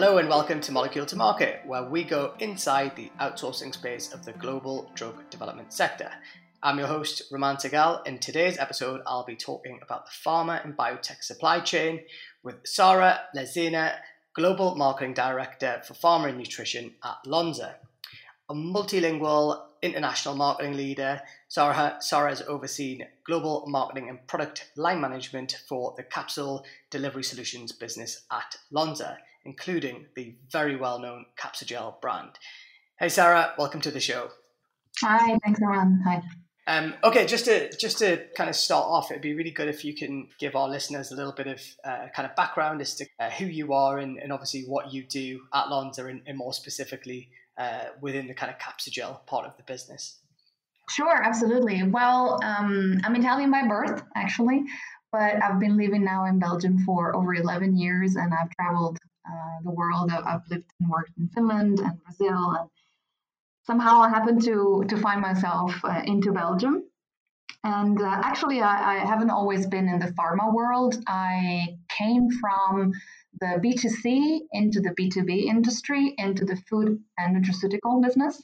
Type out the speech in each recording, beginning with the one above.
Hello and welcome to Molecule to Market, where we go inside the outsourcing space of the global drug development sector. I'm your host, Raman Sehgal. In today's episode, I'll be talking about the pharma and biotech supply chain with Sarah Lezina, Global Marketing Director for Pharma and Nutrition at Lonza. A multilingual international marketing leader, Sarah, Sarah has overseen global marketing and product line management for the capsule delivery solutions business at Lonza, including the very well known Capsugel brand. Hey, Sarah, welcome to the show. Hi, thanks, everyone. Hi. Um, okay, just to just to kind of start off, it'd be really good if you can give our listeners a little bit of uh, kind of background as to uh, who you are and, and obviously what you do at Lonza, and, and more specifically uh, within the kind of Capsugel part of the business. Sure, absolutely. Well, um, I'm Italian by birth, actually, but I've been living now in Belgium for over 11 years, and I've traveled uh, the world. I've lived and worked in Finland and Brazil, and somehow I happened to to find myself uh, into Belgium. And uh, actually, I, I, haven't always been in the pharma world. I came from the B2C into the B2B industry, into the food and nutraceutical business.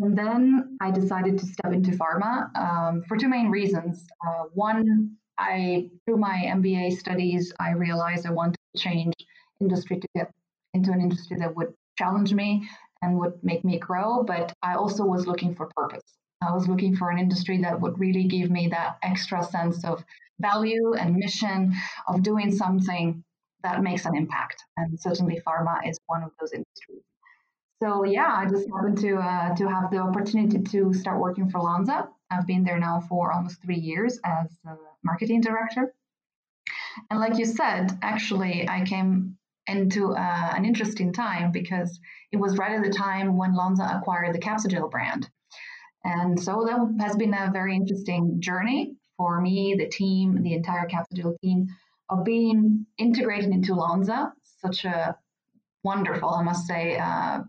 And then I decided to step into pharma um, for two main reasons. Uh, one, I through my MBA studies, I realized I wanted to change industry to get into an industry that would challenge me and would make me grow. But I also was looking for purpose. I was looking for an industry that would really give me that extra sense of value and mission of doing something that makes an impact. And certainly, pharma is one of those industries. So yeah, I just happened to uh, to have the opportunity to start working for Lonza. I've been there now for almost three years as marketing director. And like you said, actually, I came into uh, an interesting time because it was right at the time when Lonza acquired the Capsugel brand. And so that has been a very interesting journey for me, the team, the entire Capsugel team, of being integrated into Lonza, such a wonderful, I must say, uh,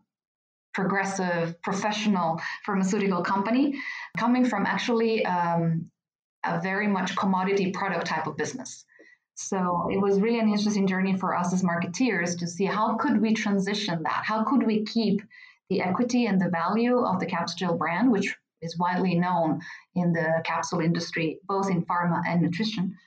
progressive, professional pharmaceutical company, coming from actually um, a very much commodity product type of business. So it was really an interesting journey for us as marketeers to see how could we transition that? How could we keep the equity and the value of the Capsugel brand, which is widely known in the capsule industry, both in pharma and nutrition.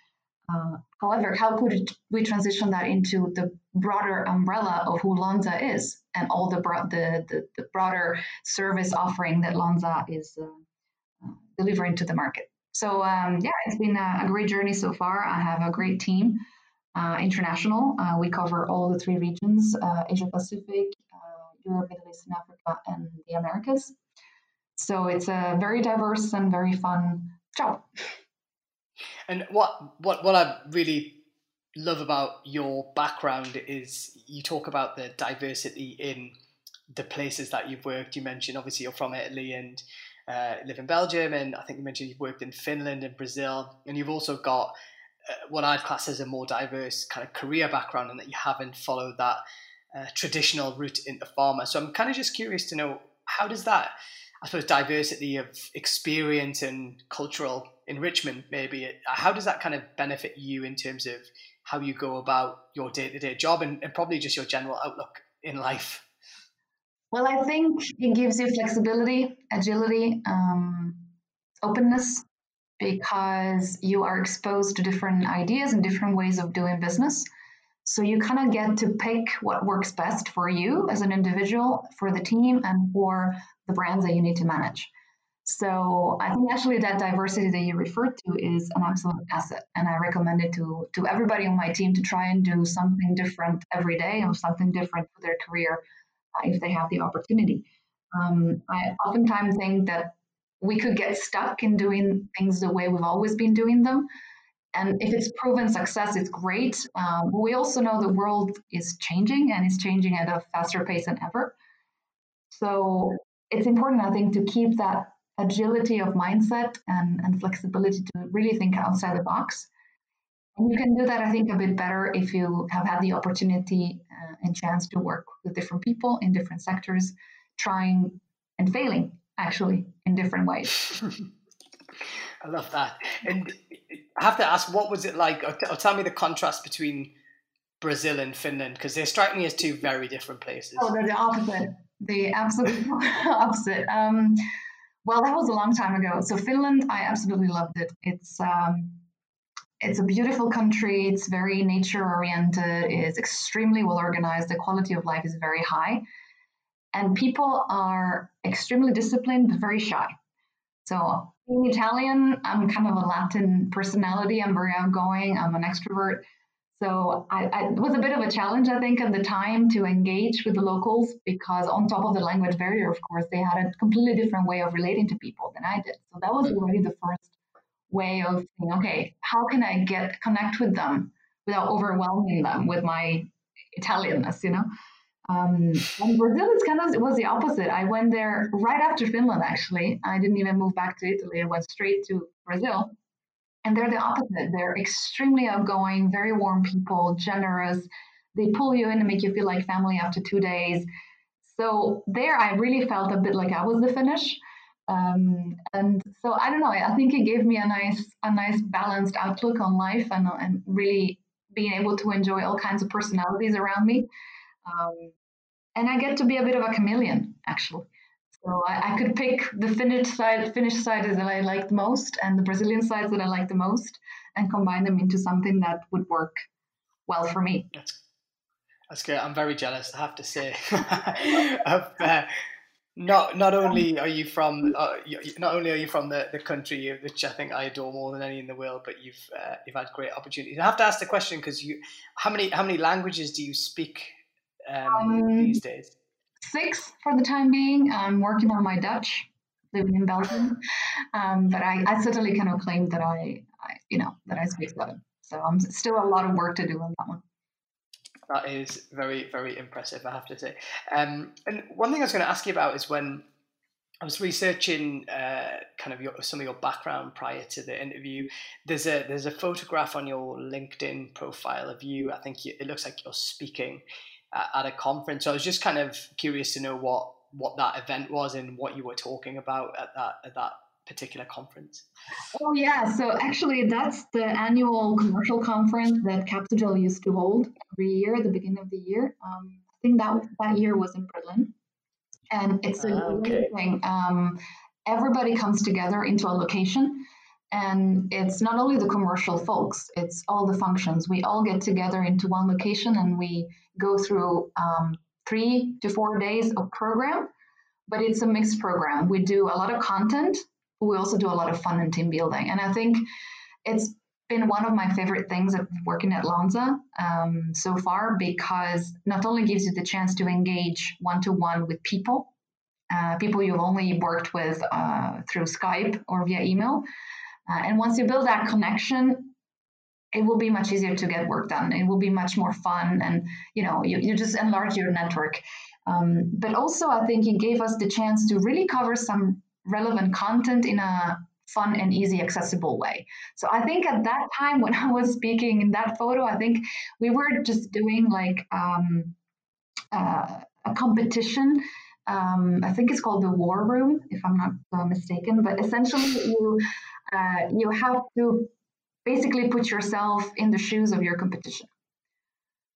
Uh, however, how could we transition that into the broader umbrella of who Lonza is and all the, bro- the, the, the, broader service offering that Lonza is uh, uh, delivering to the market? So um, yeah, it's been a, a, great journey so far. I have a great team, uh, international. Uh, we cover all the three regions: uh, Asia Pacific, uh, Europe, Middle East, and Africa, and the Americas. So it's a very diverse and very fun job. And what what what I really love about your background is you talk about the diversity in the places that you've worked. You mentioned obviously you're from Italy and uh, live in Belgium, and I think you mentioned you've worked in Finland and Brazil, and you've also got uh, what I'd class as a more diverse kind of career background, and that you haven't followed that uh, traditional route into pharma. So I'm kind of just curious to know how does that, I suppose, diversity of experience and cultural enrichment, maybe, how does that kind of benefit you in terms of how you go about your day to day job and, and probably just your general outlook in life? Well, I think it gives you flexibility, agility, um, openness, because you are exposed to different ideas and different ways of doing business. So you kind of get to pick what works best for you as an individual, for the team, and for the brands that you need to manage. So I think actually that diversity that you referred to is an absolute asset, and I recommend it to to everybody on my team to try and do something different every day or something different for their career if they have the opportunity. Um, I oftentimes think that we could get stuck in doing things the way we've always been doing them. And if it's proven success, it's great. Um, but we also know the world is changing and it's changing at a faster pace than ever. So it's important, I think, to keep that agility of mindset and, and flexibility to really think outside the box. And you can do that, I think, a bit better if you have had the opportunity uh, and chance to work with different people in different sectors, trying and failing actually in different ways. I love that. And I have to ask, what was it like? Or, tell me the contrast between Brazil and Finland? Because they strike me as two very different places. Oh, they're the opposite. The absolute opposite. Um, well, that was a long time ago. So Finland, I absolutely loved it. It's um, it's a beautiful country. It's very nature oriented. It's extremely well organized. The quality of life is very high, and people are extremely disciplined but very shy. So being Italian, I'm kind of a Latin personality. I'm very outgoing. I'm an extrovert. So I, I, it was a bit of a challenge, I think, at the time to engage with the locals because on top of the language barrier, of course, they had a completely different way of relating to people than I did. So that was already the first way of saying, okay, how can I get connect with them without overwhelming them with my Italianness, you know? Um, and Brazil is kind of was the opposite. I went there right after Finland. Actually, I didn't even move back to Italy. I went straight to Brazil, and they're the opposite. They're extremely outgoing, very warm people, generous. They pull you in and make you feel like family after two days. So there, I really felt a bit like I was the Finnish. Um, and so I don't know. I think it gave me a nice, a nice balanced outlook on life, and and really being able to enjoy all kinds of personalities around me. Um, and I get to be a bit of a chameleon, actually. So I, I, could pick the Finnish side, Finnish side that I like the most, and the Brazilian sides that I like the most, and combine them into something that would work well for me. That's, that's good. I'm very jealous, I have to say. of, uh, not not only are you from uh, not only are you from the, the country which I think I adore more than any in the world, but you've uh, you've had great opportunities. I have to ask the question because you how many how many languages do you speak um, um, these days? Six for the time being. I'm working on my Dutch, living in Belgium, um, but I, I certainly cannot claim that I, I, you know, that I speak seven. So I'm still a lot of work to do on that one. That is very, very impressive, I have to say. Um, and one thing I was going to ask you about is when I was researching uh, kind of your, some of your background prior to the interview. There's a there's a photograph on your LinkedIn profile of you. I think you, it looks like you're speaking at a conference. So I was just kind of curious to know what what that event was and what you were talking about at that at that particular conference. Oh yeah, so actually that's the annual commercial conference that Capsugel used to hold every year at the beginning of the year. Um, I think that that year was in Berlin, and it's a uh, okay. thing. Um, everybody comes together into a location and it's not only the commercial folks it's all the functions we all get together into one location and we go through um, three to four days of program but it's a mixed program we do a lot of content we also do a lot of fun and team building and i think it's been one of my favorite things of working at Lonza um, so far because not only gives you the chance to engage one to one with people, uh, people you've only worked with uh, through Skype or via email, uh, and once you build that connection, it will be much easier to get work done. It will be much more fun, and you know, you, you just enlarge your network. Um, but also, I think it gave us the chance to really cover some relevant content in a fun and easy, accessible way. So I think at that time when I was speaking in that photo, I think we were just doing like um, uh, a competition um, I think it's called the War Room, if I'm not uh, mistaken. But essentially, you uh, you have to basically put yourself in the shoes of your competition.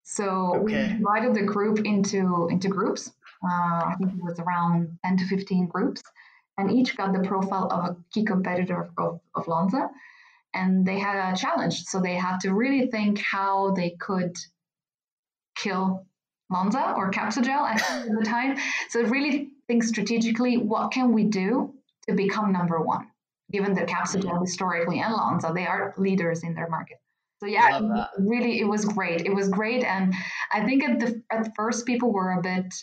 So okay. we divided the group into into groups. Uh, I think it was around 10 to 15 groups, and each got the profile of a key competitor of, of Lonza. And they had a challenge. So they had to really think how they could kill Lonza or Capsugel at the time. So really think strategically, what can we do to become number one? Given that Capsugel historically and Lonza, they are leaders in their market. So yeah, really, it was great. It was great, and I think at the at first people were a bit,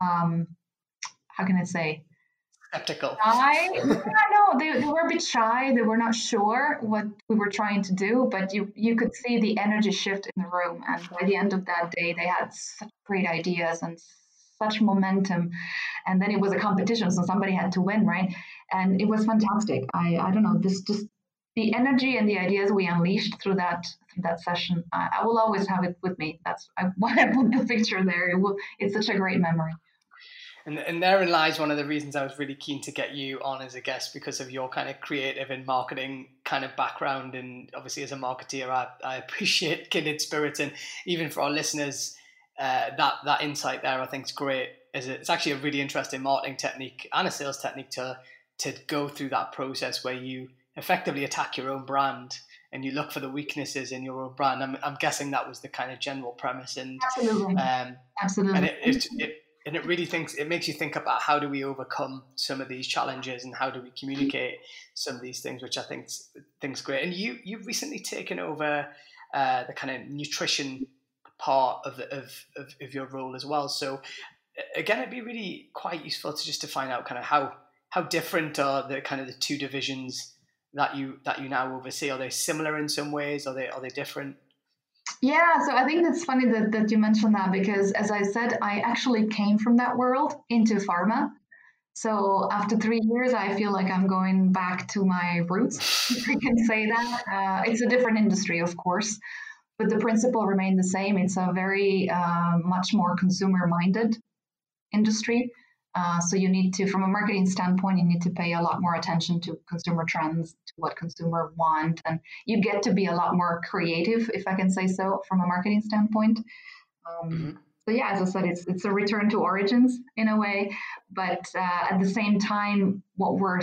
um, how can I say, skeptical. Shy? yeah, no, they, they were a bit shy. They were not sure what we were trying to do, but you you could see the energy shift in the room. And by the end of that day, they had such great ideas and such momentum. And then it was a competition, so somebody had to win, right? And it was fantastic. I I don't know this just the energy and the ideas we unleashed through that through that session. I, I will always have it with me. That's I, why I put the picture there. It will. It's such a great memory. And, and therein lies one of the reasons I was really keen to get you on as a guest because of your kind of creative and marketing kind of background. And obviously, as a marketeer, I, I appreciate kindred spirit. And even for our listeners, uh, that, that insight there I think is great. It's actually a really interesting marketing technique and a sales technique to, to go through that process where you effectively attack your own brand and you look for the weaknesses in your own brand. I'm, I'm guessing that was the kind of general premise. And absolutely, um, absolutely, and it, it, it, and it really thinks it makes you think about how do we overcome some of these challenges and how do we communicate some of these things, which I think things great. And you you've recently taken over uh, the kind of nutrition part of, of, of of your role as well. So again, it'd be really quite useful to just to find out kind of how how different are the kind of the two divisions that you that you now oversee? Are they similar in some ways? Are they are they different? Yeah, so I think it's funny that, that you mentioned that because as I said, I actually came from that world into pharma. So after three years, I feel like I'm going back to my roots, if I can say that. Uh, it's a different industry, of course, but the principle remained the same. It's a very uh, much more consumer minded industry. Uh, so you need to, from a marketing standpoint, you need to pay a lot more attention to consumer trends, to what consumer want, and you get to be a lot more creative, if I can say so, from a marketing standpoint. Um, mm-hmm. So yeah, as I said, it's it's a return to origins in a way, but uh, at the same time, what we're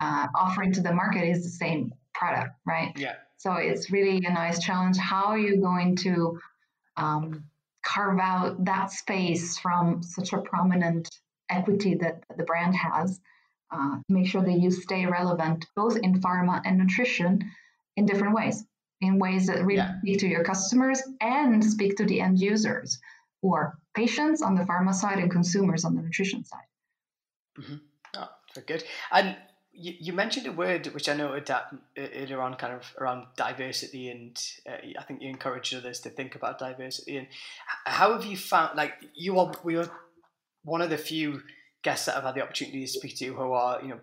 uh, offering to the market is the same product, right? Yeah. So it's really a nice challenge. How are you going to um, carve out that space from such a prominent equity that the brand has, uh, make sure that you stay relevant both in pharma and nutrition in different ways, in ways that really yeah. speak to your customers and speak to the end users who are patients on the pharma side and consumers on the nutrition side. Mm-hmm. Oh, very good. And you, you mentioned a word which I noted that earlier on, kind of around diversity, and uh, I think you encouraged others to think about diversity. And how have you found, like, you are we are one of the few guests that I've had the opportunity to speak to who are, you know,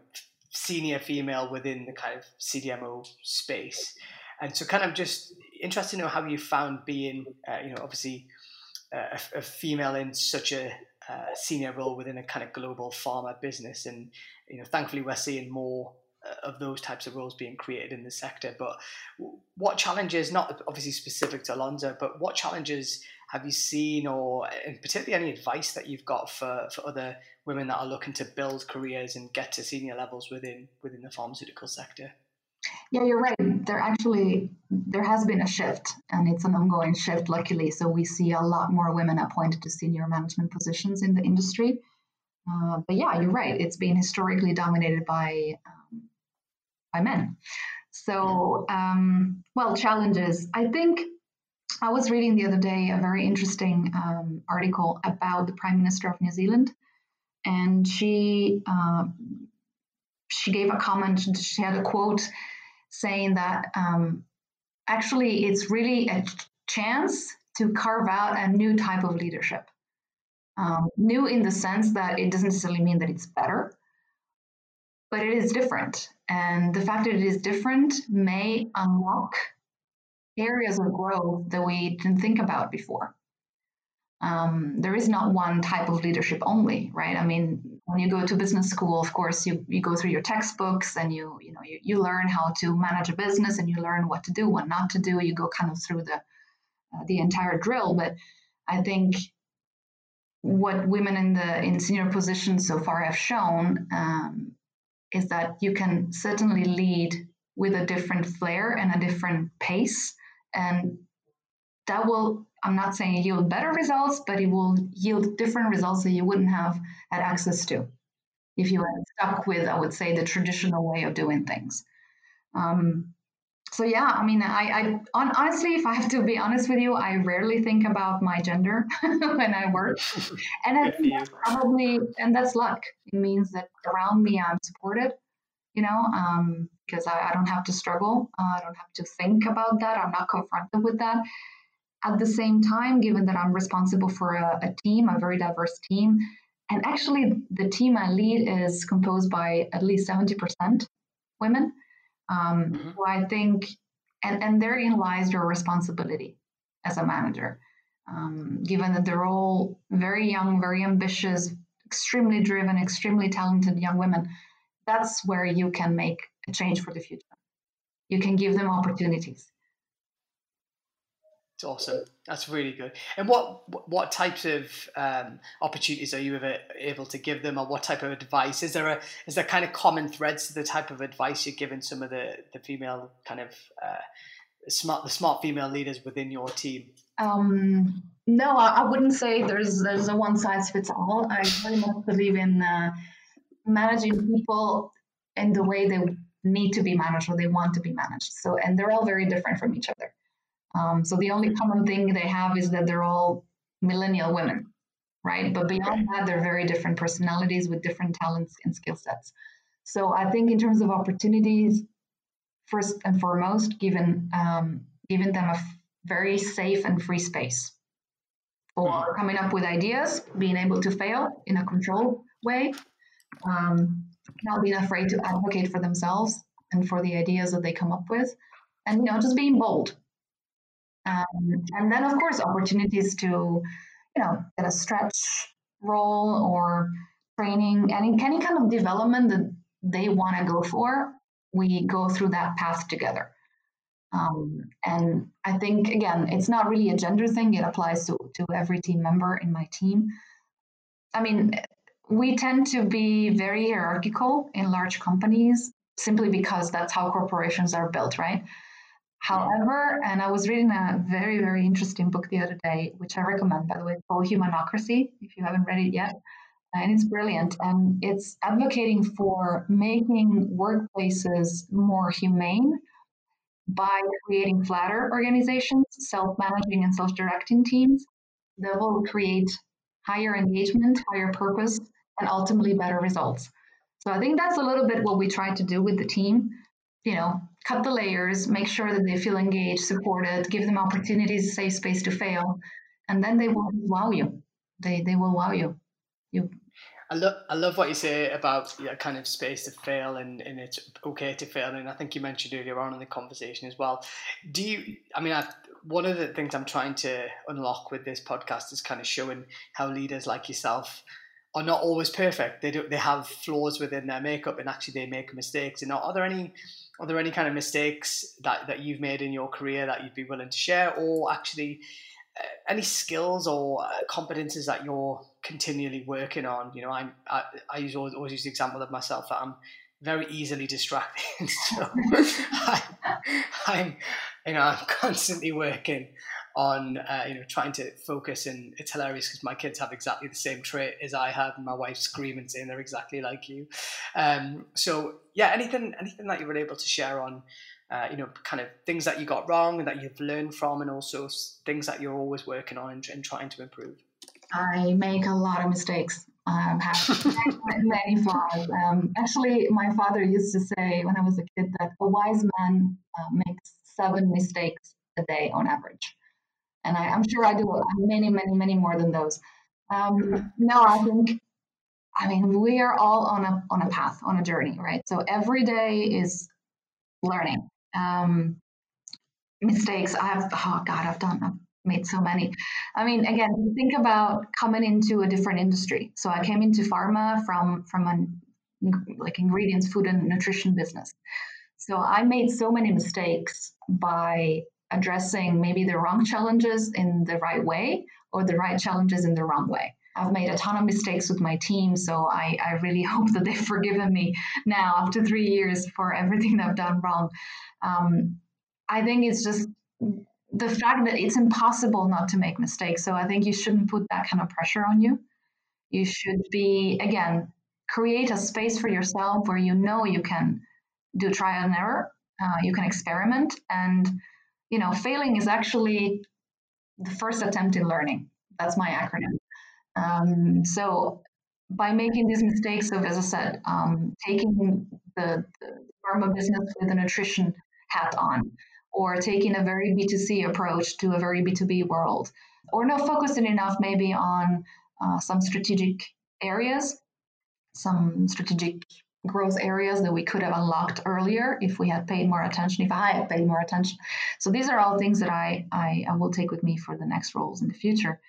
senior female within the kind of CDMO space. And so, kind of just interested to know how you found being, uh, you know, obviously uh, a, a, female in such a uh, senior role within a kind of global pharma business. And, you know, thankfully, we're seeing more uh, of those types of roles being created in the sector. But what challenges, not obviously specific to Lonza, but what challenges have you seen, or in particularly any advice that you've got for, for other women that are looking to build careers and get to senior levels within within the pharmaceutical sector? Yeah, you're right. There actually there has been a shift, and it's an ongoing shift. Luckily, so we see a lot more women appointed to senior management positions in the industry. Uh, but yeah, you're right. It's been historically dominated by um, by men. So, um, well, challenges. I think I was reading the other day a very interesting um, article about the Prime Minister of New Zealand, and she uh, she gave a comment. She had a quote saying that um, actually it's really a chance to carve out a new type of leadership. Um, new in the sense that it doesn't necessarily mean that it's better, but it is different. And the fact that it is different may unlock areas of growth that we didn't think about before. Um, there is not one type of leadership only, right? I mean, when you go to business school, of course, you, you go through your textbooks and you you know you, you learn how to manage a business and you learn what to do, what not to do. You go kind of through the uh, the entire drill. But I think what women in the in senior positions so far have shown um, is that you can certainly lead with a different flair and a different pace and that will i'm not saying yield better results but it will yield different results that you wouldn't have had access to if you were stuck with i would say the traditional way of doing things. Um, so yeah i mean i, I honestly if i have to be honest with you i rarely think about my gender when i work. And i think that's probably and that's luck. It means that around me i'm supported you know um, because I, I don't have to struggle. Uh, I don't have to think about that. I'm not confronted with that. At the same time, given that I'm responsible for a, a team, a very diverse team, and actually the team I lead is composed by at least 70% women, um, mm-hmm. who I think, and, and therein lies your responsibility as a manager. Um, given that they're all very young, very ambitious, extremely driven, extremely talented young women, that's where you can make a change for the future. You can give them opportunities. It's awesome. That's really good. And what what types of um, opportunities are you ever able to give them, or what type of advice is there? A is there kind of common threads to the type of advice you're giving some of the the female kind of uh, smart the smart female leaders within your team? Um, no, I, I, wouldn't say there's there's a one size fits all. I very much believe in uh, managing people in the way they need to be managed or they want to be managed. So, and they're all very different from each other. Um, so the only common thing they have is that they're all millennial women, right? But beyond that, they're very different personalities with different talents and skill sets. So I think in terms of opportunities, first and foremost, given um, giving them a very safe and free space for mm-hmm. coming up with ideas, being able to fail in a controlled way, um, not being afraid to advocate for themselves and for the ideas that they come up with, and you know just being bold. Um, and then, of course, opportunities to, you know, get a stretch role or training, any any kind of development that they want to go for. We go through that path together. Um, and I think again, it's not really a gender thing. It applies to to every team member in my team. I mean, we tend to be very hierarchical in large companies simply because that's how corporations are built, right? However, and I was reading a very, very interesting book the other day, which I recommend, by the way, called Humanocracy, if you haven't read it yet. And it's brilliant. And it's advocating for making workplaces more humane by creating flatter organizations, self managing and self directing teams that will create higher engagement, higher purpose, and ultimately better results. So I think that's a little bit what we try to do with the team you know, cut the layers, make sure that they feel engaged, supported, give them opportunities, safe space to fail, and then they will wow you. They they will wow you. You. I love I love what you say about yeah, kind of space to fail and, and it's okay to fail. And I think you mentioned earlier on in the conversation as well. Do you? I mean, I, one of the things I'm trying to unlock with this podcast is kind of showing how leaders like yourself are not always perfect. They do they have flaws within their makeup and actually they make mistakes. Know, are there any are there any kind of mistakes that, that you've made in your career that you'd be willing to share or actually uh, any skills or uh, competences that you're continually working on you know I'm, i i use always, always use the example of myself that i'm very easily distracted so I, i'm you know i'm constantly working on uh, you know trying to focus and it's hilarious because my kids have exactly the same trait as I have. And my wife's screaming saying they're exactly like you. Um, so yeah anything anything that you were able to share on uh, you know kind of things that you got wrong and that you've learned from and also things that you're always working on and, and trying to improve? I make a lot of mistakes. Um, have many flaws. Um, actually, my father used to say when I was a kid that a wise man uh, makes seven mistakes a day on average and I, am sure I do many, many, many more than those. Um, no, I think, I mean, we are all on a on a path, on a journey, right? So every day is learning. Um, mistakes. I have, oh God, I've done, I've made so many. I mean, again, think about coming into a different industry. So I came into pharma from from an like ingredients, food and nutrition business. So I made so many mistakes by addressing maybe the wrong challenges in the right way or the right challenges in the wrong way. I've made a ton of mistakes with my team, so I, I really hope that they've forgiven me now after three years for everything I've done wrong. Um, I think it's just the fact that it's impossible not to make mistakes. So I think you shouldn't put that kind of pressure on you. You should be, again, create a space for yourself where you know you can do trial and error, uh, you can experiment, and you know, failing is actually the first attempt in learning. That's my acronym. Um, so by making these mistakes of, as I said, um, taking the, the pharma business with a nutrition hat on, or taking a very B2C approach to a very B2B world, or not focusing enough maybe on uh, some strategic areas, some strategic growth areas that we could have unlocked earlier if we had paid more attention, if I had paid more attention. So these are all things that I, I, I will take with me for the next roles in the future.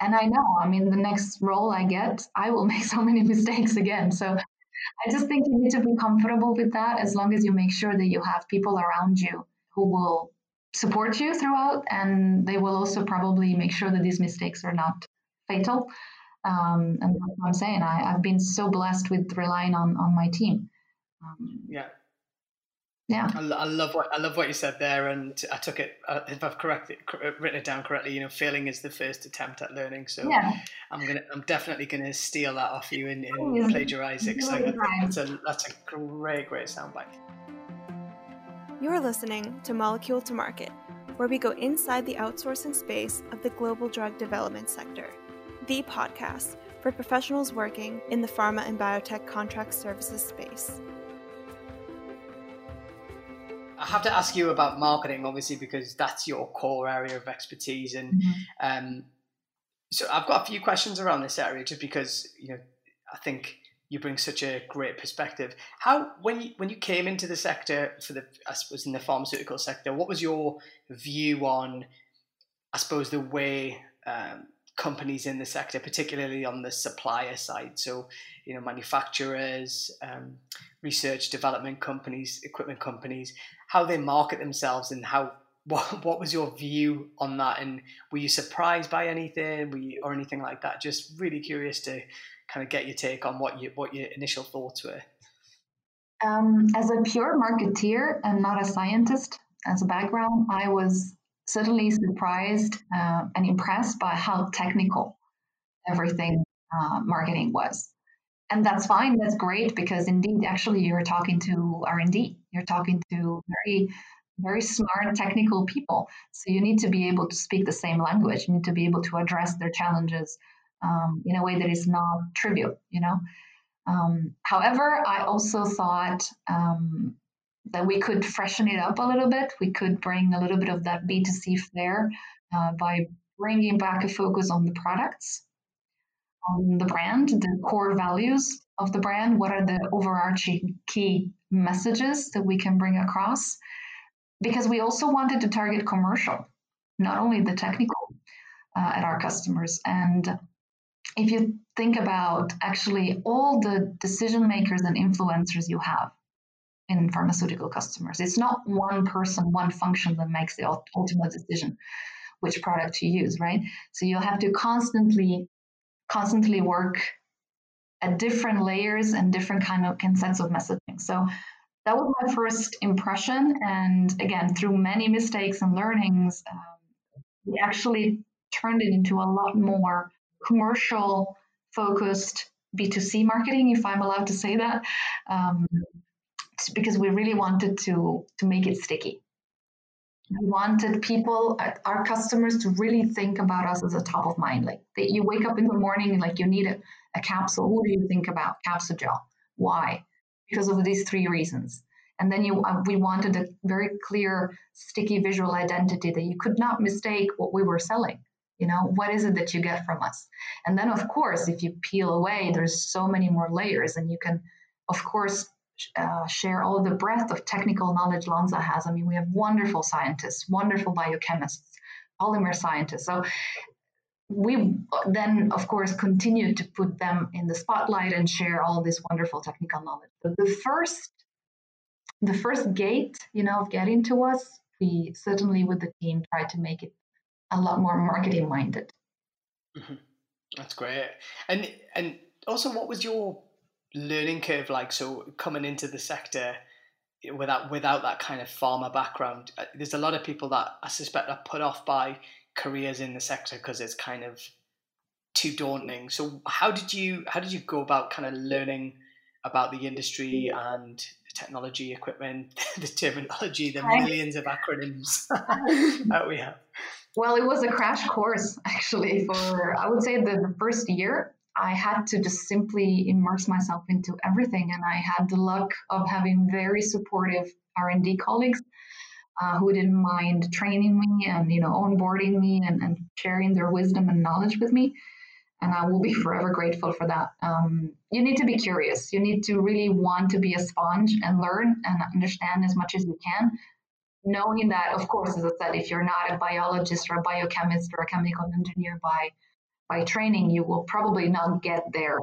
and I know, I mean, the next role I get, I will make so many mistakes again. So I just think you need to be comfortable with that as long as you make sure that you have people around you who will support you throughout and they will also probably make sure that these mistakes are not fatal. Um, and that's what I'm saying. I, have been so blessed with relying on, on my team. Um, yeah, yeah, I, I, love what I love what you said there, and I took it. Uh, if I've corrected, uh, written it down correctly, you know, failing is the first attempt at learning. So yeah. I'm gonna, I'm definitely gonna steal that off you and, and plagiarize it. So that's a that's a great, great soundbite. You're listening to Molecule to Market, where we go inside the outsourcing space of the global drug development sector, the podcast for professionals working in the pharma and biotech contract services space. I have to ask you about marketing, obviously, because that's your core area of expertise. And mm-hmm. um, so I've got a few questions around this area, just because you know I think you bring such a great perspective. How when you when you came into the sector for the I suppose in the pharmaceutical sector, what was your view on I suppose the way um, companies in the sector, particularly on the supplier side. So, you know, manufacturers, um, research development companies, equipment companies, how they market themselves, and how what what was your view on that? And were you surprised by anything, were you, or anything like that? Just really curious to kind of get your take on what you what your initial thoughts were. Um, as a pure marketeer and not a scientist, as a background, I was certainly surprised uh, and impressed by how technical everything uh, marketing was. And that's fine that's great because indeed actually you're talking to r&d you're talking to very very smart technical people. So you need to be able to speak the same language. You need to be able to address their challenges um, in a way that is not trivial you know? Um, however i also thought um, that we could freshen it up a little bit. We could bring a little bit of that B2C flair uh, by bringing back a focus on the products, on the brand, the core values of the brand. What are the overarching key messages that we can bring across? Because we also wanted to target commercial, not only the technical uh, at our customers. And if you think about actually all the decision makers and influencers you have, in pharmaceutical customers. It's not one person, one function that makes the ultimate decision which product to use, right? So you'll have to constantly, constantly work at different layers and different kind of sets of messaging. So that was my first impression. And again, through many mistakes and learnings, um, we actually turned it into a lot more commercial focused B2C marketing, if I'm allowed to say that. Um, because we really wanted to to make it sticky. We wanted people, uh, our customers, to really think about us as a top of mind. Like that, you wake up in the morning, and like you need a, a capsule. Who do you think about? Capsugel. Why? Because of these three reasons. And then you, uh, we wanted a very clear, sticky visual identity that you could not mistake what we were selling. You know, what is it that you get from us? And then, of course, if you peel away, there's so many more layers, and you can, of course, uh, share all the breadth of technical knowledge Lonza has. I mean, we have wonderful scientists, wonderful biochemists, polymer scientists. So we then, of course, continue to put them in the spotlight and share all this wonderful technical knowledge. But the first, the first gate, you know, of getting to us, we certainly with the team try to make it a lot more marketing minded. Mm-hmm. That's great. And and also, what was your learning curve like? So coming into the sector without without that kind of pharma background, uh, there's a lot of people that I suspect are put off by careers in the sector because it's kind of too daunting. So how did you how did you go about kind of learning about the industry and technology, equipment, the terminology, the millions of acronyms that we have? Well, it was a crash course actually for I would say the first year. I had to just simply immerse myself into everything, and I had the luck of having very supportive R and D colleagues uh, who didn't mind training me and you know onboarding me and, and, sharing their wisdom and knowledge with me. And I will be forever grateful for that. Um, you need to be curious. You need to really want to be a sponge and learn and understand as much as you can. Knowing that, of course, as I said, if you're not a biologist or a biochemist or a chemical engineer by by training, you will probably not get there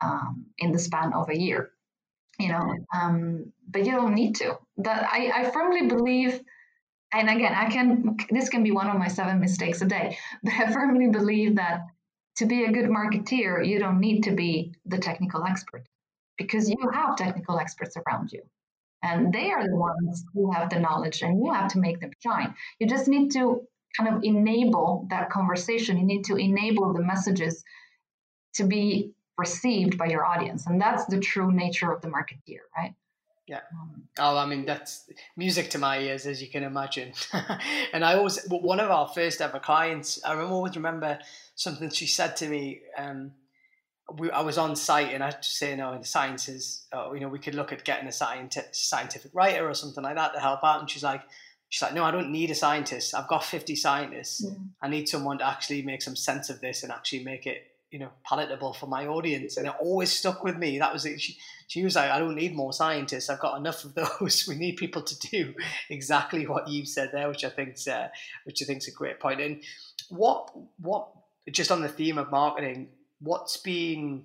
um, in the span of a year. You know, um, but you don't need to. That I, I firmly believe and again, I can this can be one of my seven mistakes a day, but I firmly believe that to be a good marketeer, you don't need to be the technical expert because you have technical experts around you. And they are the ones who have the knowledge and you have to make them shine. You just need to kind of enable that conversation. You need to enable the messages to be received by your audience. And that's the true nature of the marketeer, right? Yeah. Oh, I mean, that's music to my ears, as you can imagine. and I always, one of our first ever clients, I always remember something she said to me. Um, we, I was on site and I just say, you know, in the sciences, uh, you know, we could look at getting a scientific, scientific writer or something like that to help out. And she's like, she's like, no, I don't need a scientist. I've got 50 scientists. I need someone to actually make some sense of this and actually make it you know palatable for my audience and it always stuck with me that was it she, she was like i don't need more scientists i've got enough of those we need people to do exactly what you said there which i think's uh, which i think's a great point. and what what just on the theme of marketing what's been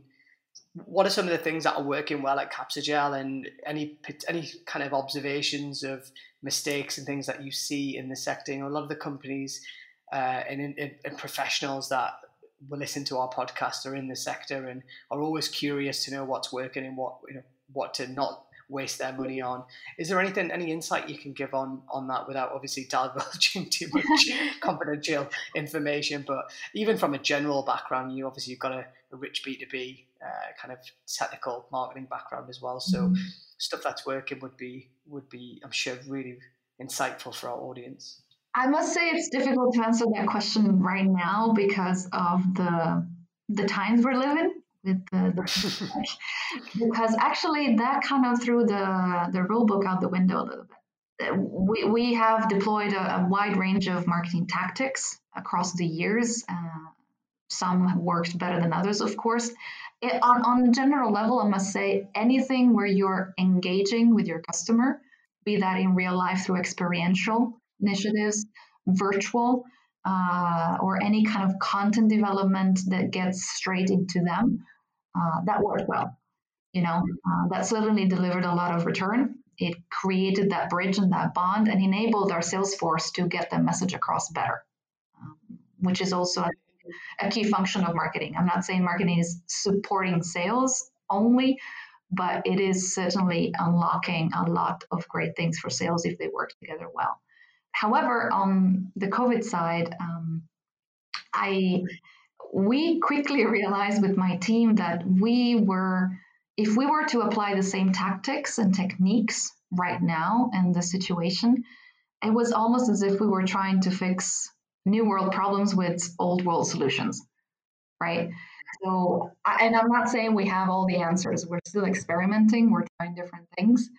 what are some of the things that are working well at Capsugel and any any kind of observations of mistakes and things that you see in the sector? A lot of the companies uh, and, and, and professionals that will listen to our podcast are in the sector and are always curious to know what's working and what you know what to not waste their money on. Is there anything, any insight you can give on on that without obviously divulging too much confidential information? But even from a general background, you obviously you've got a, a rich B two B uh, kind of technical marketing background as well. So mm-hmm. stuff that's working would be would be, I'm sure, really insightful for our audience. I must say it's difficult to answer that question right now because of the the times we're living with the, the because actually that kind of threw the the rule book out the window a little bit. We, we have deployed a, a wide range of marketing tactics across the years. Uh, some worked better than others, of course. It, on, on a general level, I must say anything where you're engaging with your customer, be that in real life through experiential initiatives, virtual, uh, or any kind of content development that gets straight into them, uh, that worked well. You know, uh, that certainly delivered a lot of return. It created that bridge and that bond and enabled our sales force to get the message across better, um, which is also a, a key function of marketing. I'm not saying marketing is supporting sales only, but it is certainly unlocking a lot of great things for sales if they work together well. However, on the COVID side, um, I we quickly realized with my team that we were, if we were to apply the same tactics and techniques right now in the situation, it was almost as if we were trying to fix new world problems with old world solutions, right? So, and I'm not saying we have all the answers. We're still experimenting. We're trying different things.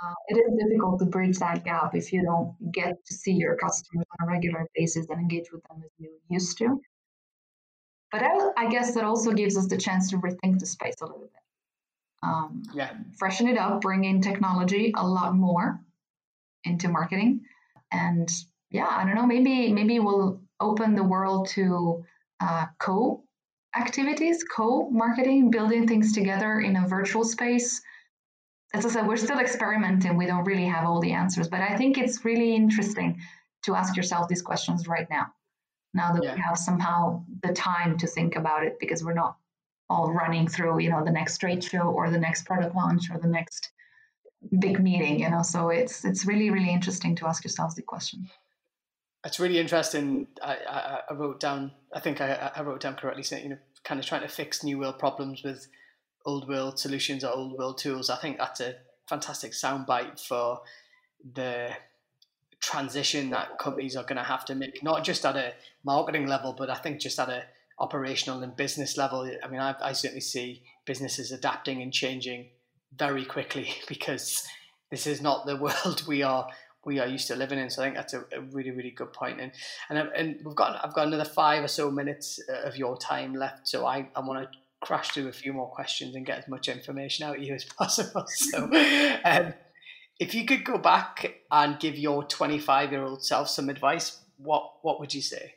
Uh, it is difficult to bridge that gap if you don't get to see your customers on a regular basis and engage with them as you used to. But I, I guess that also gives us the chance to rethink the space a little bit. Um, yeah. Freshen it up, bring in technology a lot more into marketing, and yeah, I don't know, maybe maybe we'll open the world to uh, co activities, co marketing, building things together in a virtual space as I said, we're still experimenting. We don't really have all the answers, but I think it's really interesting to ask yourself these questions right now. Now that yeah. we have somehow the time to think about it, because we're not all running through, you know, the next trade show or the next product launch or the next big meeting, you know. So it's it's really really interesting to ask yourselves the question. It's really interesting. I, I, I wrote down. I think I, I wrote down correctly saying you know kind of trying to fix new world problems with old world solutions or old world tools. I think that's a fantastic soundbite for the transition that companies are going to have to make, not just at a marketing level, but I think just at a operational and business level. I mean, I, I certainly see businesses adapting and changing very quickly because this is not the world we are we are used to living in. So I think that's a, a really really good point. And and and we've got I've got another five or so minutes of your time left. So I I want to crash through a few more questions and get as much information out of you as possible. So, um, if you could go back and give your 25 year old self some advice, what what would you say?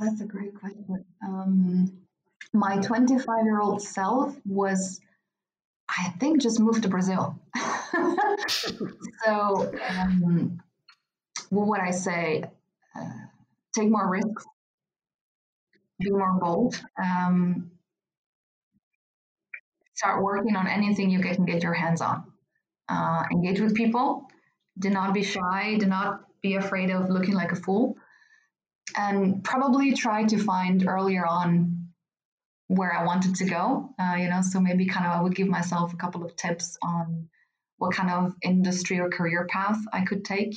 That's a great question. Um, my 25 year old self was, I think, just moved to Brazil. so, um, what would I say? Uh, take more risks, be more bold, um, start working on anything you can get your hands on. Uh, engage with people. Do not be shy. Do not be afraid of looking like a fool. And probably try to find earlier on where I wanted to go. Uh, you know, so maybe kind of I would give myself a couple of tips on what kind of industry or career path I could take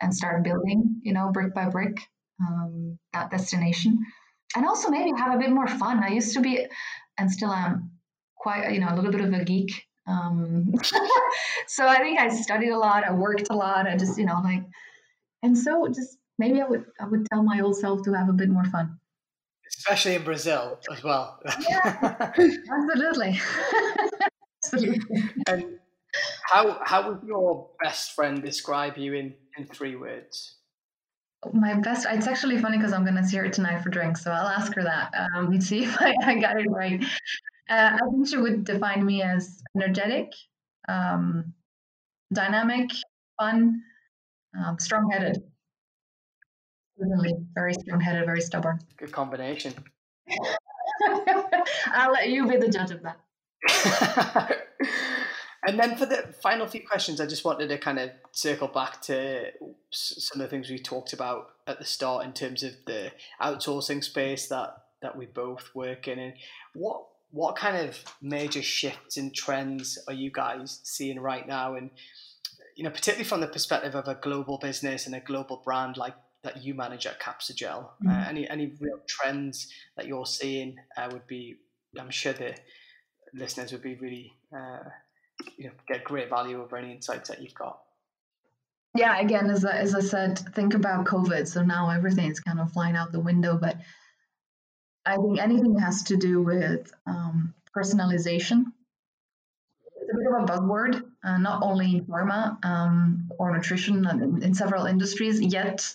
and start building, you know, brick by brick, um, that destination. And also maybe have a bit more fun. I used to be, and still am, quite, you know, a little bit of a geek. Um, so I think I studied a lot. I worked a lot. I just, you know, like, and so just maybe I would, I would tell my old self to have a bit more fun. Especially in Brazil as well. yeah, absolutely. absolutely. And how how would your best friend describe you in in three words? My best. It's actually funny because I'm going to see her tonight for drinks, so I'll ask her that um, and see if I, I got it right. Uh, I think she would define me as energetic, um, dynamic, fun, um, strong-headed. Really, very strong-headed, very stubborn. Good combination. I'll let you be the judge of that. And then for the final few questions, I just wanted to kind of circle back to some of the things we talked about at the start in terms of the outsourcing space that that we both work in. And what what kind of major shifts and trends are you guys seeing right now? And you know, particularly from the perspective of a global business and a global brand like that you manage at Capsugel, mm-hmm. uh, any any real trends that you're seeing uh, would be, I'm sure the listeners would be really. Uh, you know get great value over any insights that you've got yeah again as I, as I said think about covid so now everything's kind of flying out the window but i think anything has to do with um, personalization it's a bit of a buzzword uh, not only in pharma um, or nutrition in, in several industries yet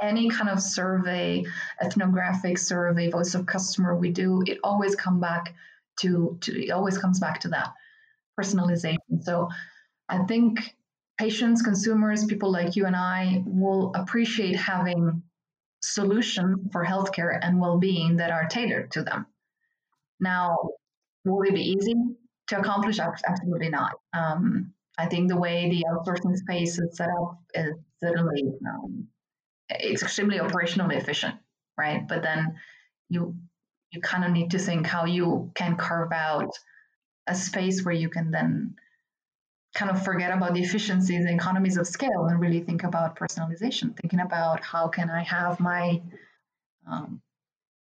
any kind of survey ethnographic survey voice of customer we do it always come back to, to it always comes back to that personalization. So I think patients, consumers, people like you and I will appreciate having solutions for healthcare and well-being that are tailored to them. Now, will it be easy to accomplish? Absolutely not. Um, I think the way the outsourcing space is set up is certainly um, it's extremely operationally efficient, right? But then you you kind of need to think how you can carve out a space where you can then kind of forget about the efficiencies and economies of scale and really think about personalization thinking about how can i have my um,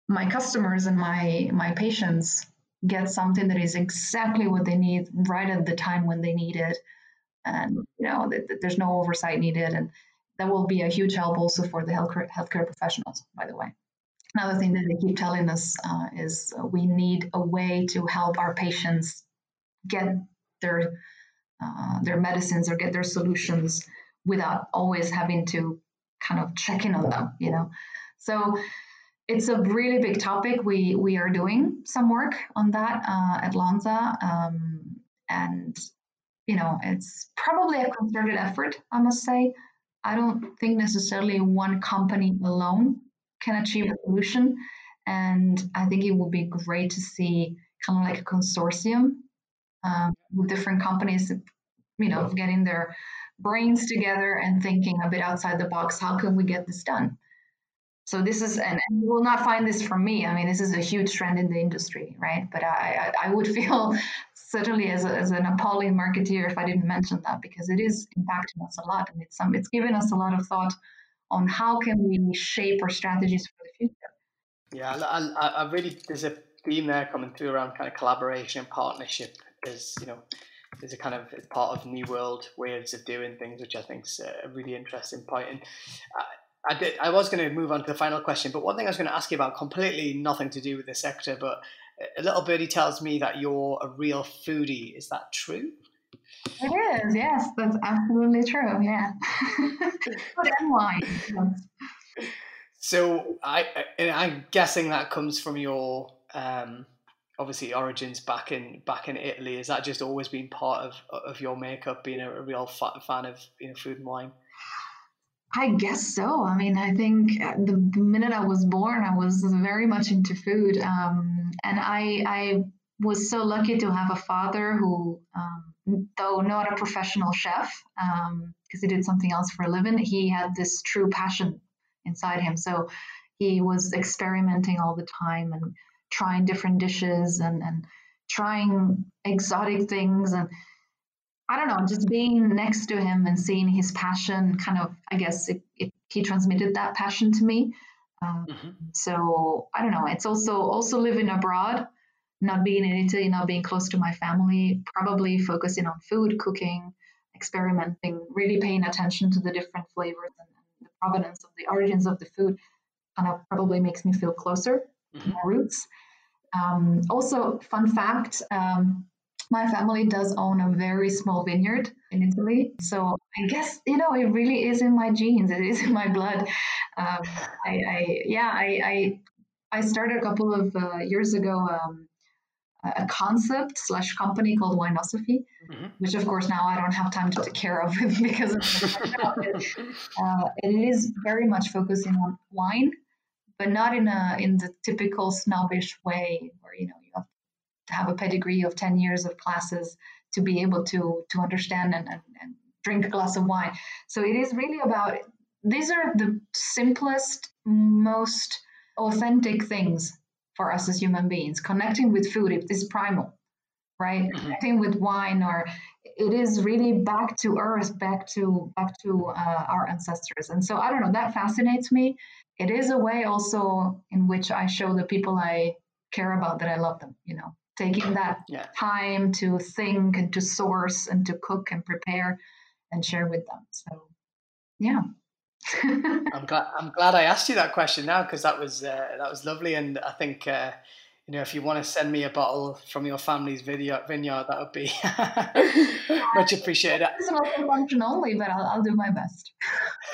my customers and my my patients get something that is exactly what they need right at the time when they need it. And you know that, that there's no oversight needed and that will be a huge help also for the healthcare, healthcare professionals by the way. Another thing that they keep telling us uh, is we need a way to help our patients get their uh, their medicines or get their solutions without always having to kind of check in on them you know? So it's a really big topic we we are doing some work on that uh, at Lonza um, and you know it's probably a concerted effort i must say. I don't think necessarily one company alone can achieve a solution and i think it would be great to see kind of like a consortium um, with different companies, you know, getting their brains together and thinking a bit outside the box. How can we get this done? So this is, and, and you will not find this from me. I mean, this is a huge trend in the industry, right? But I, I, I would feel certainly as, a, as an appalling marketeer if I didn't mention that because it is impacting us a lot, and it's some, it's given us a lot of thought on how can we shape our strategies for the future. Yeah, I, I really there's a theme there coming through around kind of collaboration and partnership is you know is a kind of part of new world ways of doing things, which I think is a really interesting point. And I, I did, I was going to move on to the final question, but one thing I was going to ask you about, completely nothing to do with the sector, but a little birdie tells me that you're a real foodie. Is that true? It is, yes, that's absolutely true. Yeah. And wine. So I, I'm guessing that comes from your um, obviously origins back in back in Italy. Has that just always been part of of your makeup, being a, a real fan of you know food and wine? I guess so. I mean, I think uh, the, the minute I was born, I was very much into food, um, and I I was so lucky to have a father who, um, though not a professional chef, because um, he did something else for a living, he had this true passion inside him. So he was experimenting all the time and trying different dishes and, and trying exotic things and I don't know, just being next to him and seeing his passion kind of, I guess it, it, he transmitted that passion to me. Um, mm-hmm. So I don't know. It's also also living abroad, not being in Italy, not being close to my family, probably focusing on food, cooking, experimenting, really paying attention to the different flavors and the provenance of the origins of the food, kind of probably makes me feel closer mm-hmm. roots. Um, also, fun fact. Um, my family does own a very small vineyard in Italy. So I guess, you know, it really is in my genes. It is in my blood. Um, I, I, yeah, I, I, I, started a couple of uh, years ago um, a concept slash company called Wineosophy, mm-hmm. which of course now I don't have time to take care of because of uh, it is very much focusing on wine, but not in a in the typical snobbish way where you know you have to have a pedigree of 10 years of classes to be able to to understand and, and, and drink a glass of wine. So it is really about these are the simplest most authentic things for us as human beings. Connecting with food is primal right mm-hmm. connecting with wine or it is really back to earth back to back to uh, our ancestors and so i don't know that fascinates me it is a way also in which i show the people i care about that i love them you know taking that yeah. time to think and to source and to cook and prepare and share with them. So, yeah. I'm glad. I'm glad I asked you that question now because that was uh, that was lovely, and I think uh, you know if you want to send me a bottle from your family's video, vineyard, that would be much appreciated. It's not function only, but I'll, I'll do my best.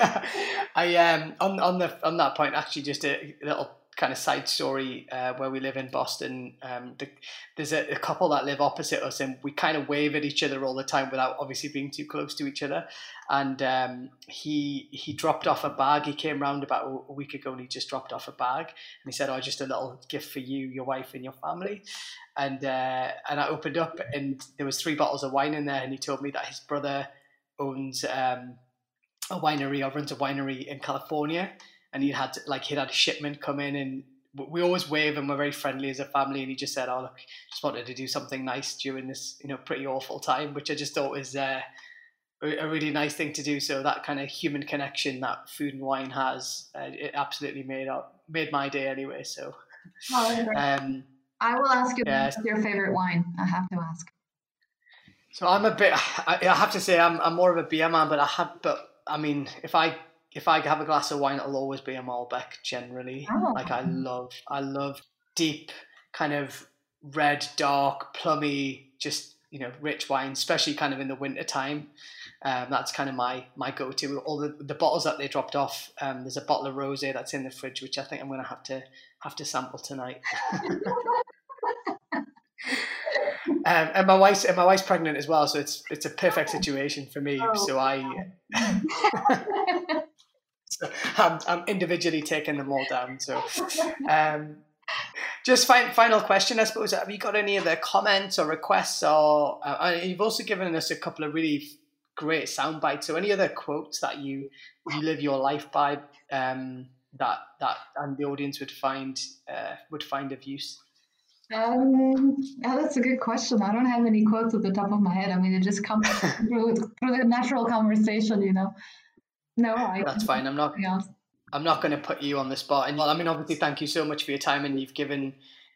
I um on on the on that point actually just a little kind of side story uh, where we live in Boston. Um, the, there's a, a, couple that live opposite us, and we kind of wave at each other all the time without obviously being too close to each other. And um, he he dropped off a bag. He came round about a week ago, and he just dropped off a bag, and he said, "Oh, just a little gift for you, your wife, and your family." And uh, and I opened up, and there was three bottles of wine in there, and he told me that his brother owns. Um, a winery or runs a winery in California, and he had like he'd had a shipment come in and we always wave and we're very friendly as a family and he just said oh look just wanted to do something nice during this you know pretty awful time which i just thought was uh, a really nice thing to do. So that kind of human connection that food and wine has uh, it absolutely made up made my day anyway so. Oh, um, i will ask you yeah. what's your favorite wine. I have to ask. So i'm a bit i, I have to say I'm, I'm more of a beer man but i have but i mean if i if I have a glass of wine, it'll always be a Malbec. Generally, oh. like I love, I love deep, kind of red, dark, plummy, just you know, rich wine, especially kind of in the winter time. Um, that's kind of my my go-to. All the, the bottles that they dropped off. Um, there's a bottle of rosé that's in the fridge, which I think I'm going to have to have to sample tonight. um, and my wife's and my wife's pregnant as well, so it's it's a perfect situation for me. Oh. So I. I'm, I'm individually taking them all down. So, um, just fin- final question, I suppose. Have you got any other comments or requests, or uh, you've also given us a couple of really great sound bites. So, any other quotes that you you live your life by um, that that and the audience would find uh, would find of use? Um, yeah, that's a good question. I don't have any quotes at the top of my head. I mean, it just comes through, through the natural conversation, you know. No, I, that's fine. I'm not. Else. I'm not going to put you on the spot. And well, I mean, obviously, thank you so much for your time, and you've given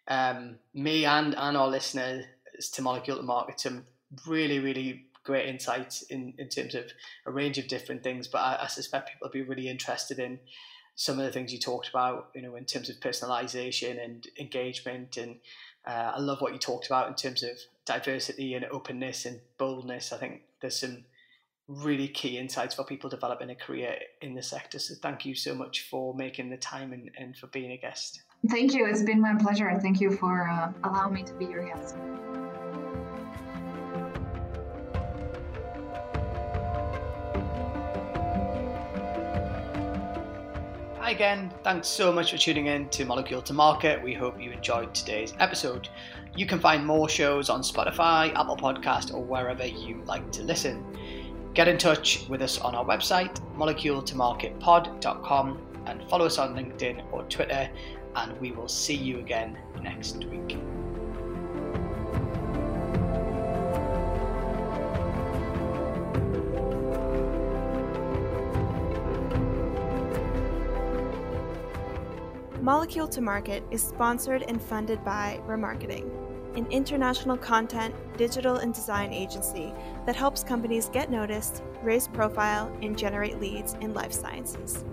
um, me and and our listeners to Molecule to Market some really, really great insights in in terms of a range of different things. But I, I suspect people will be really interested in some of the things you talked about, you know, in terms of personalization and engagement. And uh, I love what you talked about in terms of diversity and openness and boldness. I think there's some really key insights for people developing a career in the sector. So thank you so much for making the time and, and for being a guest. Thank you. It's been my pleasure. Thank you for uh, allowing me to be your guest. Hi again, thanks so much for tuning in to Molecule to Market. We hope you enjoyed today's episode. You can find more shows on Spotify, Apple Podcast, or wherever you like to listen. Get in touch with us on our website, moleculetomarketpod.com, and follow us on LinkedIn or Twitter, and we will see you again next week. Molecule to Market is sponsored and funded by Ramarketing, an international content, digital, and design agency that helps companies get noticed, raise profile, and generate leads in life sciences.